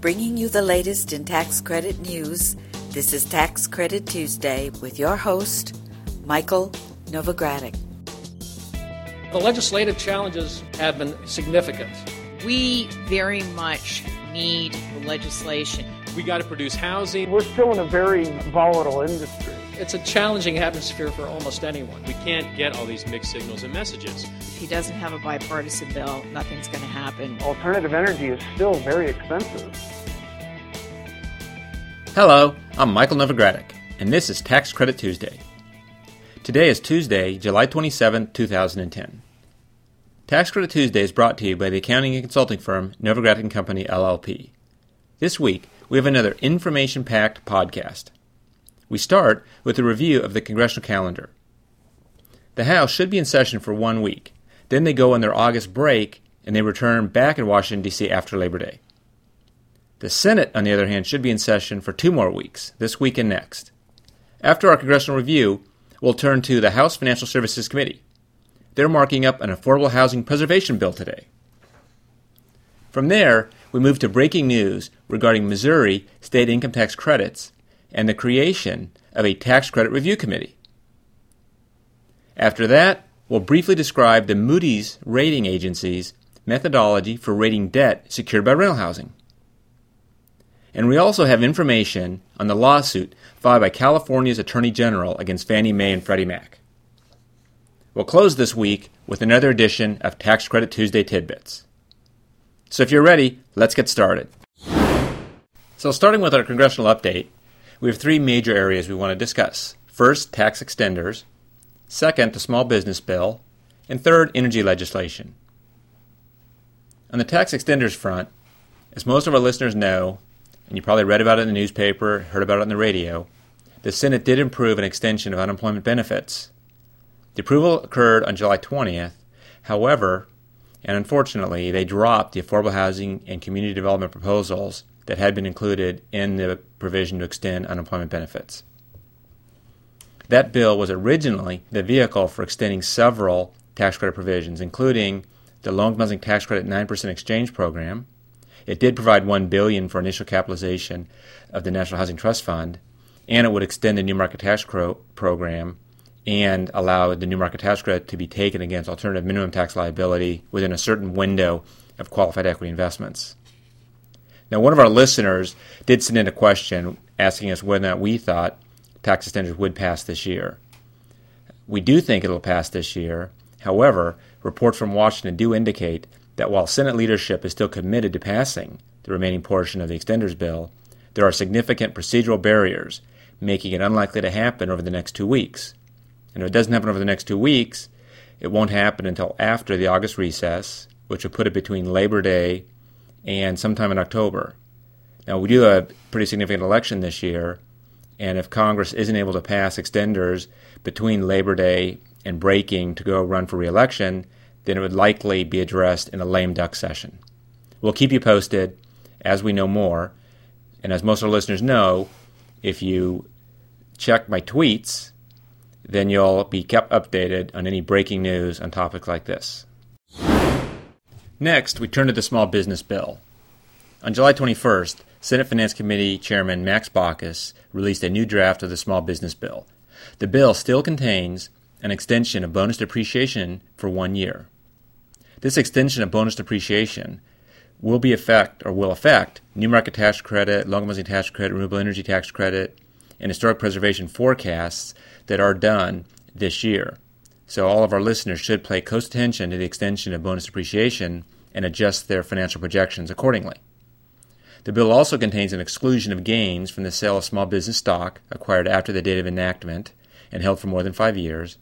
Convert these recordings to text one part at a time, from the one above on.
Bringing you the latest in tax credit news, this is Tax Credit Tuesday with your host, Michael Novogradac. The legislative challenges have been significant. We very much need the legislation. We got to produce housing. We're still in a very volatile industry. It's a challenging atmosphere for almost anyone. We can't get all these mixed signals and messages. If he doesn't have a bipartisan bill, nothing's going to happen. Alternative energy is still very expensive. Hello, I'm Michael Novogradac, and this is Tax Credit Tuesday. Today is Tuesday, July 27, 2010. Tax Credit Tuesday is brought to you by the accounting and consulting firm Novogradac & Company LLP. This week, we have another information-packed podcast. We start with a review of the congressional calendar. The House should be in session for one week. Then they go on their August break and they return back in Washington, D.C. after Labor Day. The Senate, on the other hand, should be in session for two more weeks, this week and next. After our congressional review, we'll turn to the House Financial Services Committee. They're marking up an affordable housing preservation bill today. From there, we move to breaking news regarding Missouri state income tax credits and the creation of a tax credit review committee. After that, we'll briefly describe the Moody's rating agency's methodology for rating debt secured by rental housing. And we also have information on the lawsuit filed by California's Attorney General against Fannie Mae and Freddie Mac. We'll close this week with another edition of Tax Credit Tuesday Tidbits. So if you're ready, let's get started. So, starting with our congressional update, we have three major areas we want to discuss. First, tax extenders. Second, the small business bill. And third, energy legislation. On the tax extenders front, as most of our listeners know, and you probably read about it in the newspaper, heard about it on the radio, the Senate did approve an extension of unemployment benefits. The approval occurred on July 20th. However, and unfortunately, they dropped the affordable housing and community development proposals that had been included in the provision to extend unemployment benefits. That bill was originally the vehicle for extending several tax credit provisions, including the income housing tax credit 9% exchange program. It did provide 1 billion for initial capitalization of the National Housing Trust Fund, and it would extend the new market tax cro- program and allow the new market tax credit to be taken against alternative minimum tax liability within a certain window of qualified equity investments. Now, one of our listeners did send in a question asking us whether or not we thought tax extenders would pass this year. We do think it'll pass this year. However, reports from Washington do indicate that while Senate leadership is still committed to passing the remaining portion of the extenders bill, there are significant procedural barriers, making it unlikely to happen over the next two weeks. And if it doesn't happen over the next two weeks, it won't happen until after the August recess, which will put it between Labor Day and sometime in October. Now, we do have a pretty significant election this year, and if Congress isn't able to pass extenders between Labor Day and breaking to go run for reelection, then it would likely be addressed in a lame duck session. We'll keep you posted as we know more, and as most of our listeners know, if you check my tweets, then you'll be kept updated on any breaking news on topics like this. Next, we turn to the small business bill. On July 21st, Senate Finance Committee Chairman Max Baucus released a new draft of the small business bill. The bill still contains an extension of bonus depreciation for one year. This extension of bonus depreciation will be affect or will affect new market tax credit, low-income housing tax credit, renewable energy tax credit, and historic preservation forecasts that are done this year. So all of our listeners should pay close attention to the extension of bonus depreciation and adjust their financial projections accordingly. The bill also contains an exclusion of gains from the sale of small business stock acquired after the date of enactment and held for more than five years,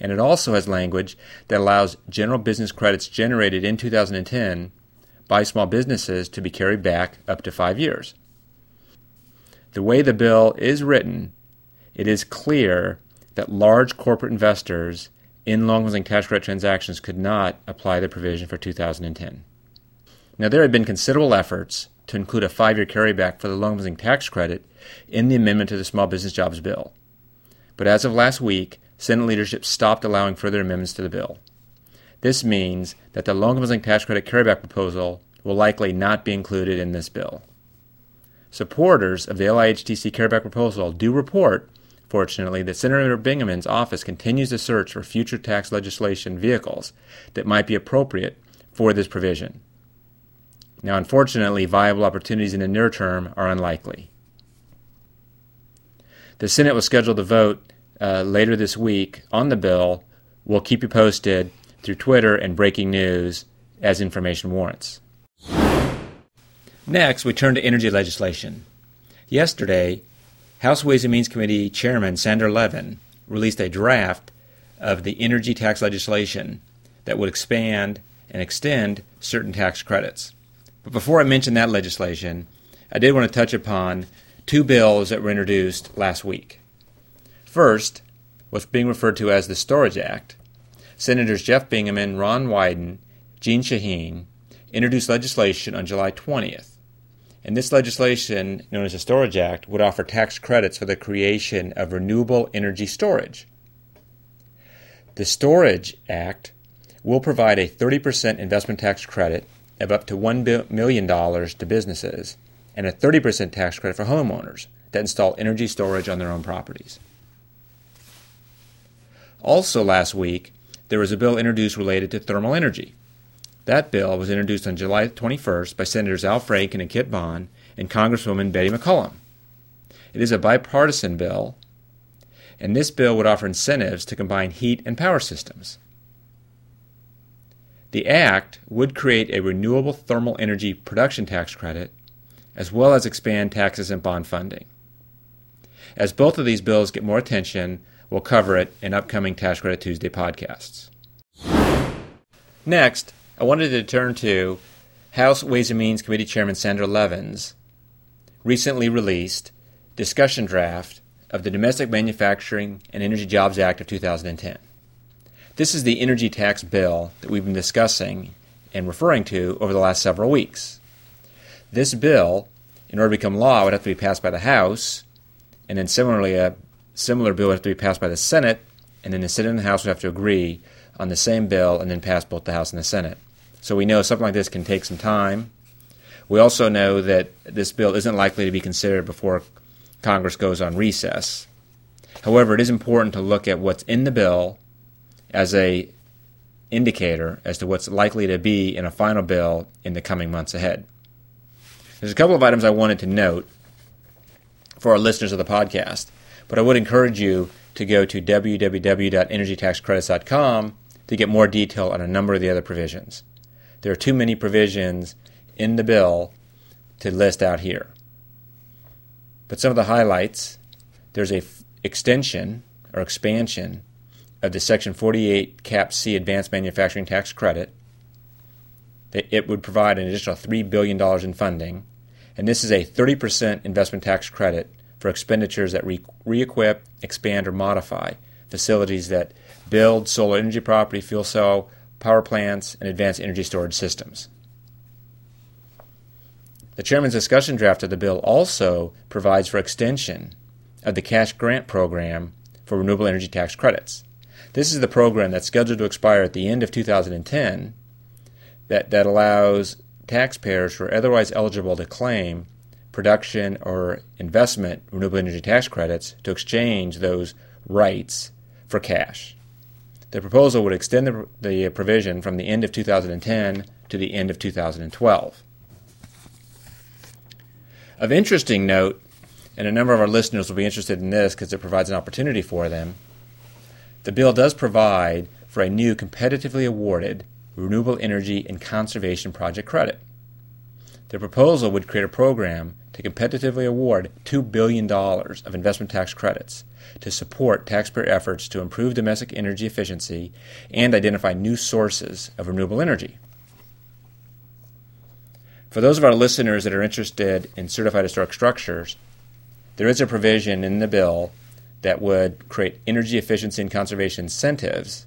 and it also has language that allows general business credits generated in 2010 by small businesses to be carried back up to five years. The way the bill is written, it is clear that large corporate investors in low-income housing tax credit transactions could not apply the provision for 2010. Now, there had been considerable efforts to include a five year carryback for the low-income housing tax credit in the amendment to the Small Business Jobs Bill. But as of last week, Senate leadership stopped allowing further amendments to the bill. This means that the low-income housing tax credit carryback proposal will likely not be included in this bill. Supporters of the LIHTC carryback proposal do report, fortunately, that Senator Bingaman's office continues to search for future tax legislation vehicles that might be appropriate for this provision. Now, unfortunately, viable opportunities in the near term are unlikely. The Senate was scheduled to vote uh, later this week on the bill. We'll keep you posted through Twitter and breaking news as information warrants. Next, we turn to energy legislation. Yesterday, House Ways and Means Committee Chairman Sander Levin released a draft of the energy tax legislation that would expand and extend certain tax credits. But before I mention that legislation, I did want to touch upon two bills that were introduced last week. First, what's being referred to as the Storage Act. Senators Jeff Bingaman, Ron Wyden, Jeanne Shaheen introduced legislation on July 20th. And this legislation, known as the Storage Act, would offer tax credits for the creation of renewable energy storage. The Storage Act will provide a 30% investment tax credit of up to $1 million to businesses and a 30% tax credit for homeowners that install energy storage on their own properties. Also, last week, there was a bill introduced related to thermal energy. That bill was introduced on July 21st by Senators Al Franken and Kit Bond and Congresswoman Betty McCollum. It is a bipartisan bill, and this bill would offer incentives to combine heat and power systems. The Act would create a renewable thermal energy production tax credit as well as expand taxes and bond funding. As both of these bills get more attention, we'll cover it in upcoming Tax Credit Tuesday podcasts. Next, I wanted to turn to House Ways and Means Committee Chairman Sander Levin's recently released discussion draft of the Domestic Manufacturing and Energy Jobs Act of 2010. This is the energy tax bill that we've been discussing and referring to over the last several weeks. This bill, in order to become law, would have to be passed by the House, and then similarly, a similar bill would have to be passed by the Senate, and then the Senate and the House would have to agree on the same bill and then pass both the House and the Senate. So we know something like this can take some time. We also know that this bill isn't likely to be considered before Congress goes on recess. However, it is important to look at what's in the bill as a indicator as to what's likely to be in a final bill in the coming months ahead. There's a couple of items I wanted to note for our listeners of the podcast, but I would encourage you to go to www.energytaxcredits.com to get more detail on a number of the other provisions. There are too many provisions in the bill to list out here. But some of the highlights there's a f- extension or expansion of the Section 48 Cap C Advanced Manufacturing Tax Credit it would provide an additional $3 billion in funding. And this is a 30% investment tax credit for expenditures that re equip, expand, or modify facilities that build solar energy property, fuel cell power plants, and advanced energy storage systems. The chairman's discussion draft of the bill also provides for extension of the cash grant program for renewable energy tax credits. This is the program that's scheduled to expire at the end of 2010 that, that allows taxpayers who are otherwise eligible to claim production or investment renewable energy tax credits to exchange those rights for cash. The proposal would extend the, the provision from the end of 2010 to the end of 2012. Of interesting note, and a number of our listeners will be interested in this because it provides an opportunity for them, the bill does provide for a new competitively awarded Renewable Energy and Conservation Project credit. The proposal would create a program to competitively award $2 billion of investment tax credits to support taxpayer efforts to improve domestic energy efficiency and identify new sources of renewable energy. For those of our listeners that are interested in certified historic structures, there is a provision in the bill that would create energy efficiency and conservation incentives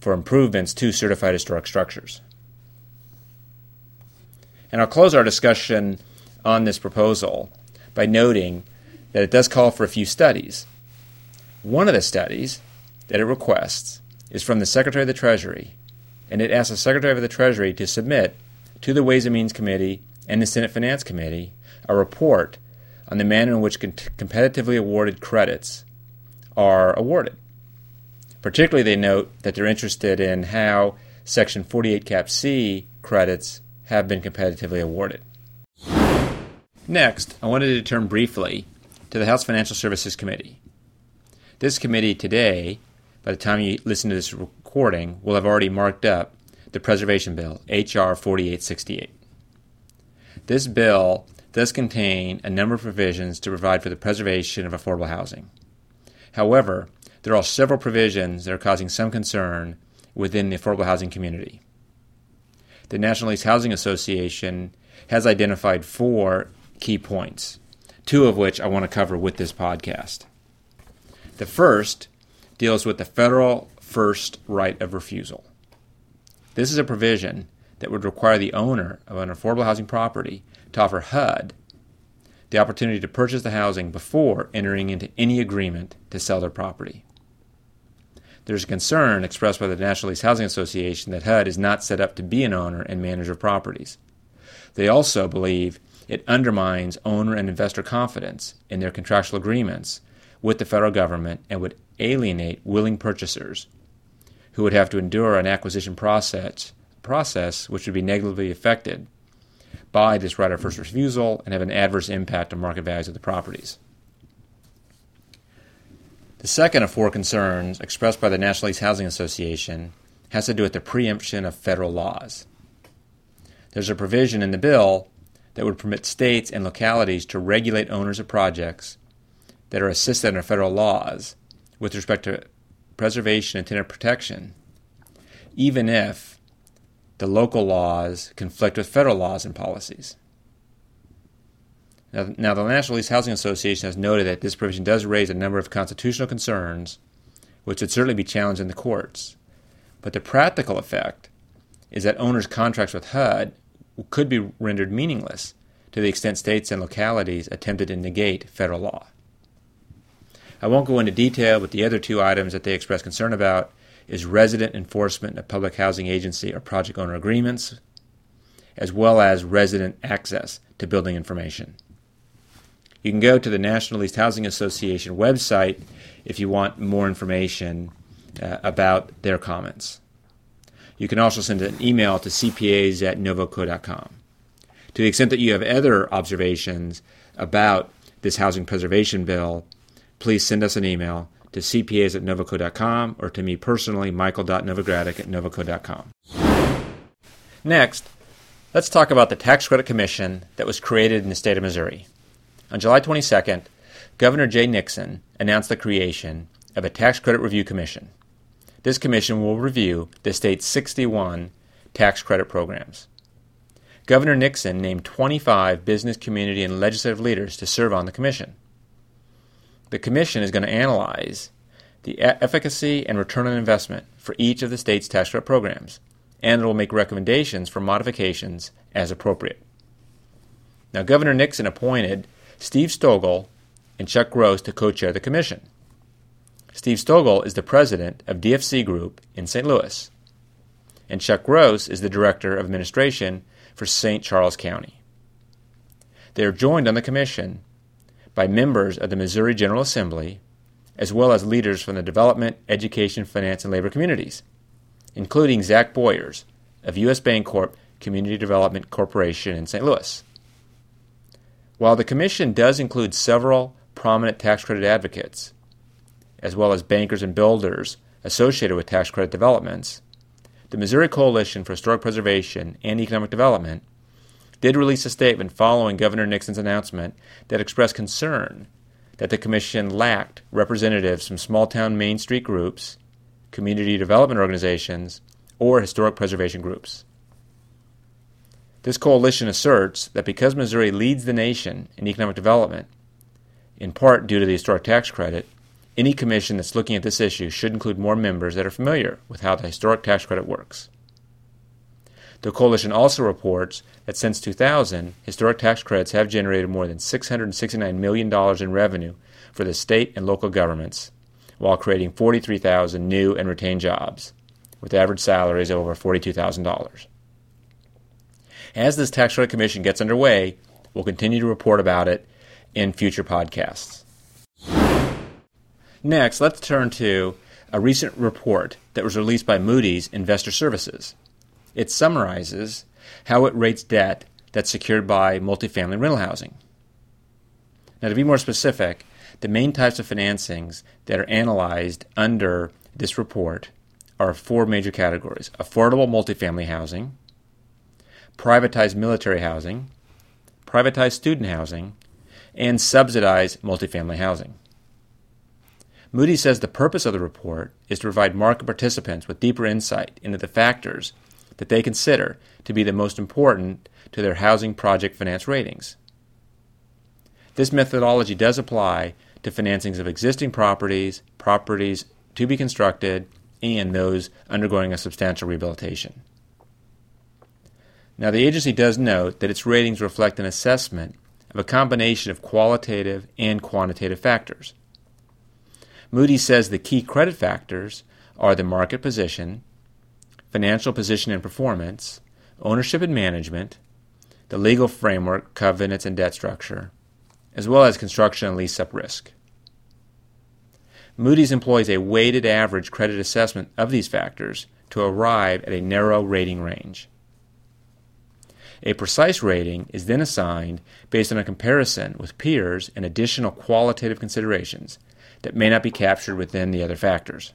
for improvements to certified historic structures. And I'll close our discussion on this proposal by noting that it does call for a few studies. One of the studies that it requests is from the Secretary of the Treasury, and it asks the Secretary of the Treasury to submit to the Ways and Means Committee and the Senate Finance Committee a report on the manner in which competitively awarded credits are awarded. Particularly, they note that they're interested in how Section 48 Cap C credits have been competitively awarded. Next, I wanted to turn briefly to the House Financial Services Committee. This committee today, by the time you listen to this recording, will have already marked up the Preservation Bill, H.R. 4868. This bill does contain a number of provisions to provide for the preservation of affordable housing. However, there are several provisions that are causing some concern within the affordable housing community. The National Leased Housing Association has identified four key points, two of which I want to cover with this podcast. The first deals with the federal first right of refusal. This is a provision that would require the owner of an affordable housing property to offer HUD the opportunity to purchase the housing before entering into any agreement to sell their property. There's a concern expressed by the National Leased Housing Association that HUD is not set up to be an owner and manager of properties. They also believe it undermines owner and investor confidence in their contractual agreements with the federal government and would alienate willing purchasers who would have to endure an acquisition process, process which would be negatively affected by this right of first refusal and have an adverse impact on market values of the properties. The second of four concerns expressed by the National Leased Housing Association has to do with the preemption of federal laws. There's a provision in the bill that would permit states and localities to regulate owners of projects that are assisted under federal laws with respect to preservation and tenant protection, even if the local laws conflict with federal laws and policies. Now, now, the National Leased Housing Association has noted that this provision does raise a number of constitutional concerns, which would certainly be challenged in the courts. But the practical effect is that owners' contracts with HUD could be rendered meaningless to the extent states and localities attempted to negate federal law. I won't go into detail, but the other two items that they express concern about is resident enforcement of public housing agency or project owner agreements, as well as resident access to building information. You can go to the National Leased Housing Association website if you want more information uh, about their comments. You can also send an email to cpas at novoco.com. To the extent that you have other observations about this housing preservation bill, please send us an email to cpas at novoco.com or to me personally, michael.novogradac at novoco.com. Next, let's talk about the Tax Credit Commission that was created in the state of Missouri. On July 22nd, Governor Jay Nixon announced the creation of a Tax Credit Review Commission. This commission will review the state's 61 tax credit programs. Governor Nixon named 25 business, community, and legislative leaders to serve on the commission the Commission is going to analyze the efficacy and return on investment for each of the state's tax credit programs, and it will make recommendations for modifications as appropriate. Now, Governor Nixon appointed Steve Stogel and Chuck Gross to co chair the commission. Steve Stogel is the president of DFC Group in St. Louis, and Chuck Gross is the director of administration for St. Charles County. They are joined on the commission by members of the Missouri General Assembly, as well as leaders from the development, education, finance, and labor communities, including Zach Boyers of U.S. Bancorp Community Development Corporation in St. Louis. While the Commission does include several prominent tax credit advocates, as well as bankers and builders associated with tax credit developments, the Missouri Coalition for Historic Preservation and Economic Development did release a statement following Governor Nixon's announcement that expressed concern that the commission lacked representatives from small town Main Street groups, community development organizations, or historic preservation groups. This coalition asserts that because Missouri leads the nation in economic development, in part due to the historic tax credit, any commission that's looking at this issue should include more members that are familiar with how the historic tax credit works. The coalition also reports that since 2000, historic tax credits have generated more than $669 million in revenue for the state and local governments, while creating 43,000 new and retained jobs, with average salaries of over $42,000. As this tax credit commission gets underway, We'll continue to report about it in future podcasts. Next, let's turn to a recent report that was released by Moody's Investor Services. It summarizes how it rates debt that's secured by multifamily rental housing. Now, to be more specific, the main types of financings that are analyzed under this report are four major categories affordable multifamily housing, privatized military housing, privatized student housing, and subsidized multifamily housing. Moody says the purpose of the report is to provide market participants with deeper insight into the factors that they consider to be the most important to their housing project finance ratings. This methodology does apply to financings of existing properties, properties to be constructed, and those undergoing a substantial rehabilitation. Now, the agency does note that its ratings reflect an assessment of a combination of qualitative and quantitative factors. Moody says the key credit factors are the market position, financial position and performance, ownership and management, the legal framework, covenants, and debt structure, as well as construction and lease up risk. Moody's employs a weighted average credit assessment of these factors to arrive at a narrow rating range. A precise rating is then assigned based on a comparison with peers and additional qualitative considerations that may not be captured within the other factors.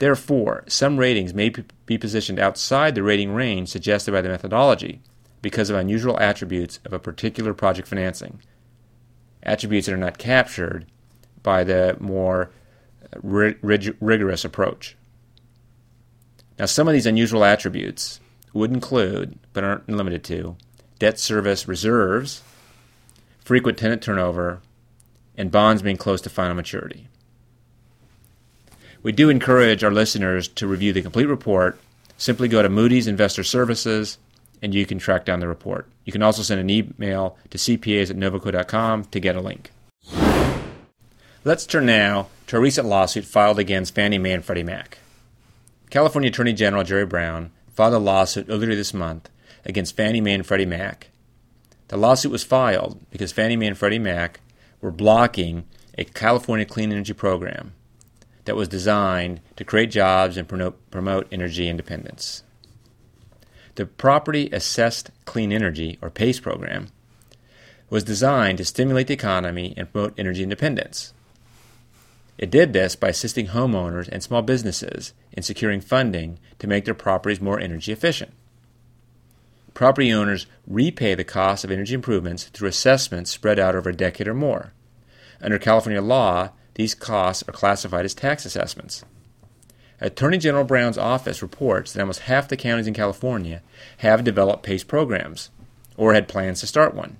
Therefore, some ratings may be positioned outside the rating range suggested by the methodology because of unusual attributes of a particular project financing, attributes that are not captured by the more uh, rig- rigorous approach. Now, some of these unusual attributes would include, but aren't limited to, debt service reserves, frequent tenant turnover, and bonds being close to final maturity. We do encourage our listeners to review the complete report. Simply go to Moody's Investor Services and you can track down the report. You can also send an email to cpas at novoco.com to get a link. Let's turn now to a recent lawsuit filed against Fannie Mae and Freddie Mac. California Attorney General Jerry Brown filed a lawsuit earlier this month against Fannie Mae and Freddie Mac. The lawsuit was filed because Fannie Mae and Freddie Mac were blocking a California clean energy program that was designed to create jobs and promote energy independence. The Property Assessed Clean Energy, or PACE program, was designed to stimulate the economy and promote energy independence. It did this by assisting homeowners and small businesses in securing funding to make their properties more energy efficient. Property owners repay the cost of energy improvements through assessments spread out over a decade or more. Under California law, these costs are classified as tax assessments. Attorney General Brown's office reports that almost half the counties in California have developed PACE programs or had plans to start one.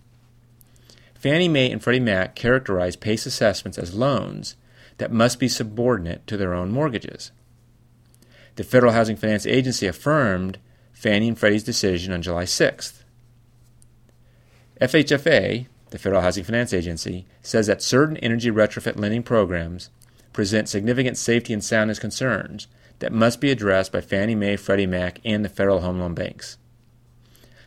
Fannie Mae and Freddie Mac characterize PACE assessments as loans that must be subordinate to their own mortgages. The Federal Housing Finance Agency affirmed Fannie and Freddie's decision on July 6th. FHFA, the Federal Housing Finance Agency, says that certain energy retrofit lending programs present significant safety and soundness concerns that must be addressed by Fannie Mae, Freddie Mac, and the Federal Home Loan Banks.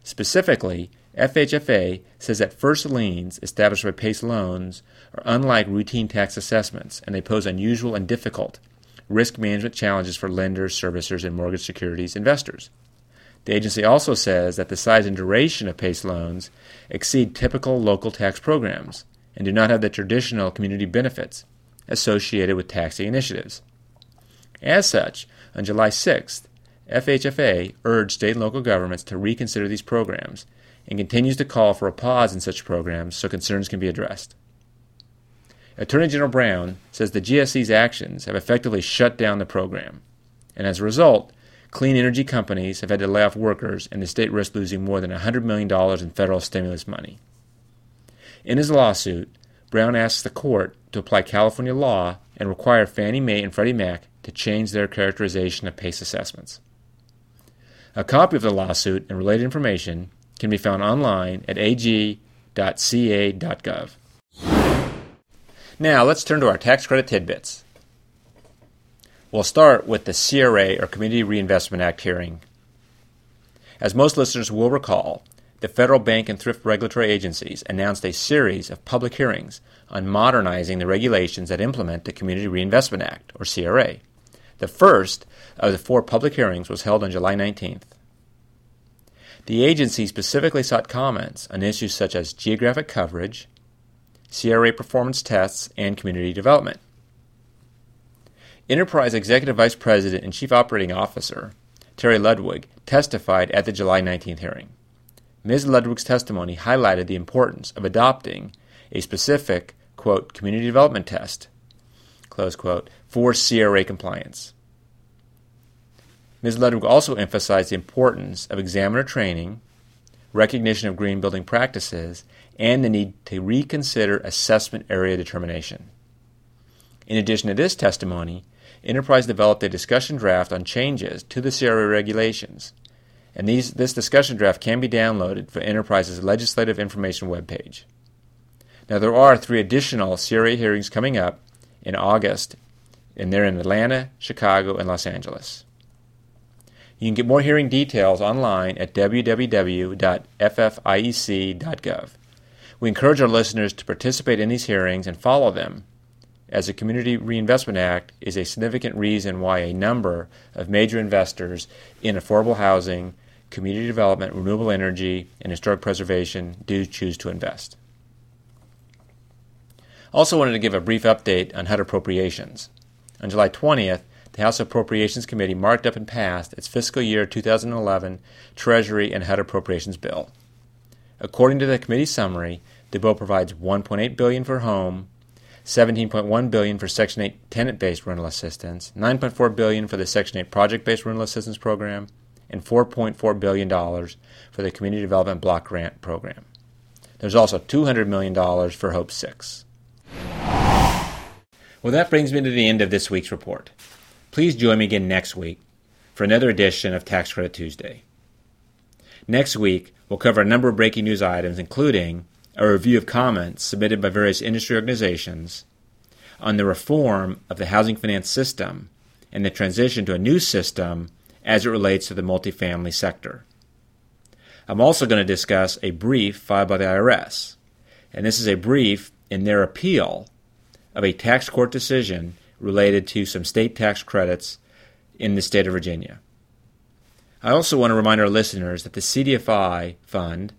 Specifically, FHFA says that first liens established by PACE loans are unlike routine tax assessments and they pose unusual and difficult risk management challenges for lenders, servicers, and mortgage securities investors. The agency also says that the size and duration of PACE loans exceed typical local tax programs and do not have the traditional community benefits associated with taxing initiatives. As such, on July 6th, FHFA urged state and local governments to reconsider these programs and continues to call for a pause in such programs so concerns can be addressed. Attorney General Brown says the GSE's actions have effectively shut down the program, and as a result, clean energy companies have had to lay off workers and the state risks losing more than $100 million in federal stimulus money. In his lawsuit, Brown asks the court to apply California law and require Fannie Mae and Freddie Mac to change their characterization of PACE assessments. A copy of the lawsuit and related information can be found online at ag.ca.gov. Now, let's turn to our tax credit tidbits. We'll start with the CRA, or Community Reinvestment Act hearing. As most listeners will recall, the federal bank and thrift regulatory agencies announced a series of public hearings on modernizing the regulations that implement the Community Reinvestment Act, or CRA. The first of the four public hearings was held on July 19th. The agency specifically sought comments on issues such as geographic coverage, CRA performance tests, and community development. Enterprise Executive Vice President and Chief Operating Officer Terri Ludwig testified at the July 19th hearing. Ms. Ludwig's testimony highlighted the importance of adopting a specific, quote, community development test, close quote, for CRA compliance. Ms. Ludwig also emphasized the importance of examiner training, recognition of green building practices, and the need to reconsider assessment area determination. In addition to this testimony, Enterprise developed a discussion draft on changes to the CRA regulations, and these, this discussion draft can be downloaded from Enterprise's Legislative Information webpage. Now, there are three additional CRA hearings coming up in August, and they're in Atlanta, Chicago, and Los Angeles. You can get more hearing details online at www.ffiec.gov. We encourage our listeners to participate in these hearings and follow them as the Community Reinvestment Act is a significant reason why a number of major investors in affordable housing, community development, renewable energy, and historic preservation do choose to invest. Also, wanted to give a brief update on HUD appropriations. On July 20th, the House Appropriations Committee marked up and passed its fiscal year 2011 Treasury and HUD appropriations bill. According to the committee summary, the bill provides 1.8 billion for home, 17.1 billion for Section 8 tenant-based rental assistance, 9.4 billion for the Section 8 project-based rental assistance program, and 4.4 billion dollars for the Community Development Block Grant program. There's also 200 million dollars for Hope 6. Well, that brings me to the end of this week's report. Please join me again next week for another edition of Tax Credit Tuesday. Next week, we'll cover a number of breaking news items, including a review of comments submitted by various industry organizations on the reform of the housing finance system and the transition to a new system as it relates to the multifamily sector. I'm also going to discuss a brief filed by the IRS, and this is a brief in their appeal of a tax court decision related to some state tax credits in the state of Virginia. I also want to remind our listeners that the CDFI fund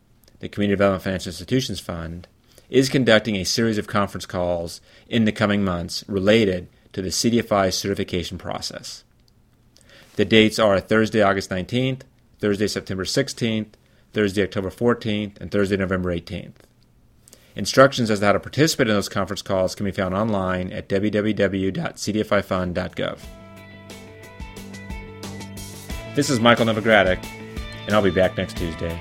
the Community Development Financial Institutions Fund, is conducting a series of conference calls in the coming months related to the CDFI certification process. The dates are Thursday, August 19th, Thursday, September 16th, Thursday, October 14th, and Thursday, November 18th. Instructions as to how to participate in those conference calls can be found online at www.cdfifund.gov. This is Michael Novogradac, and I'll be back next Tuesday.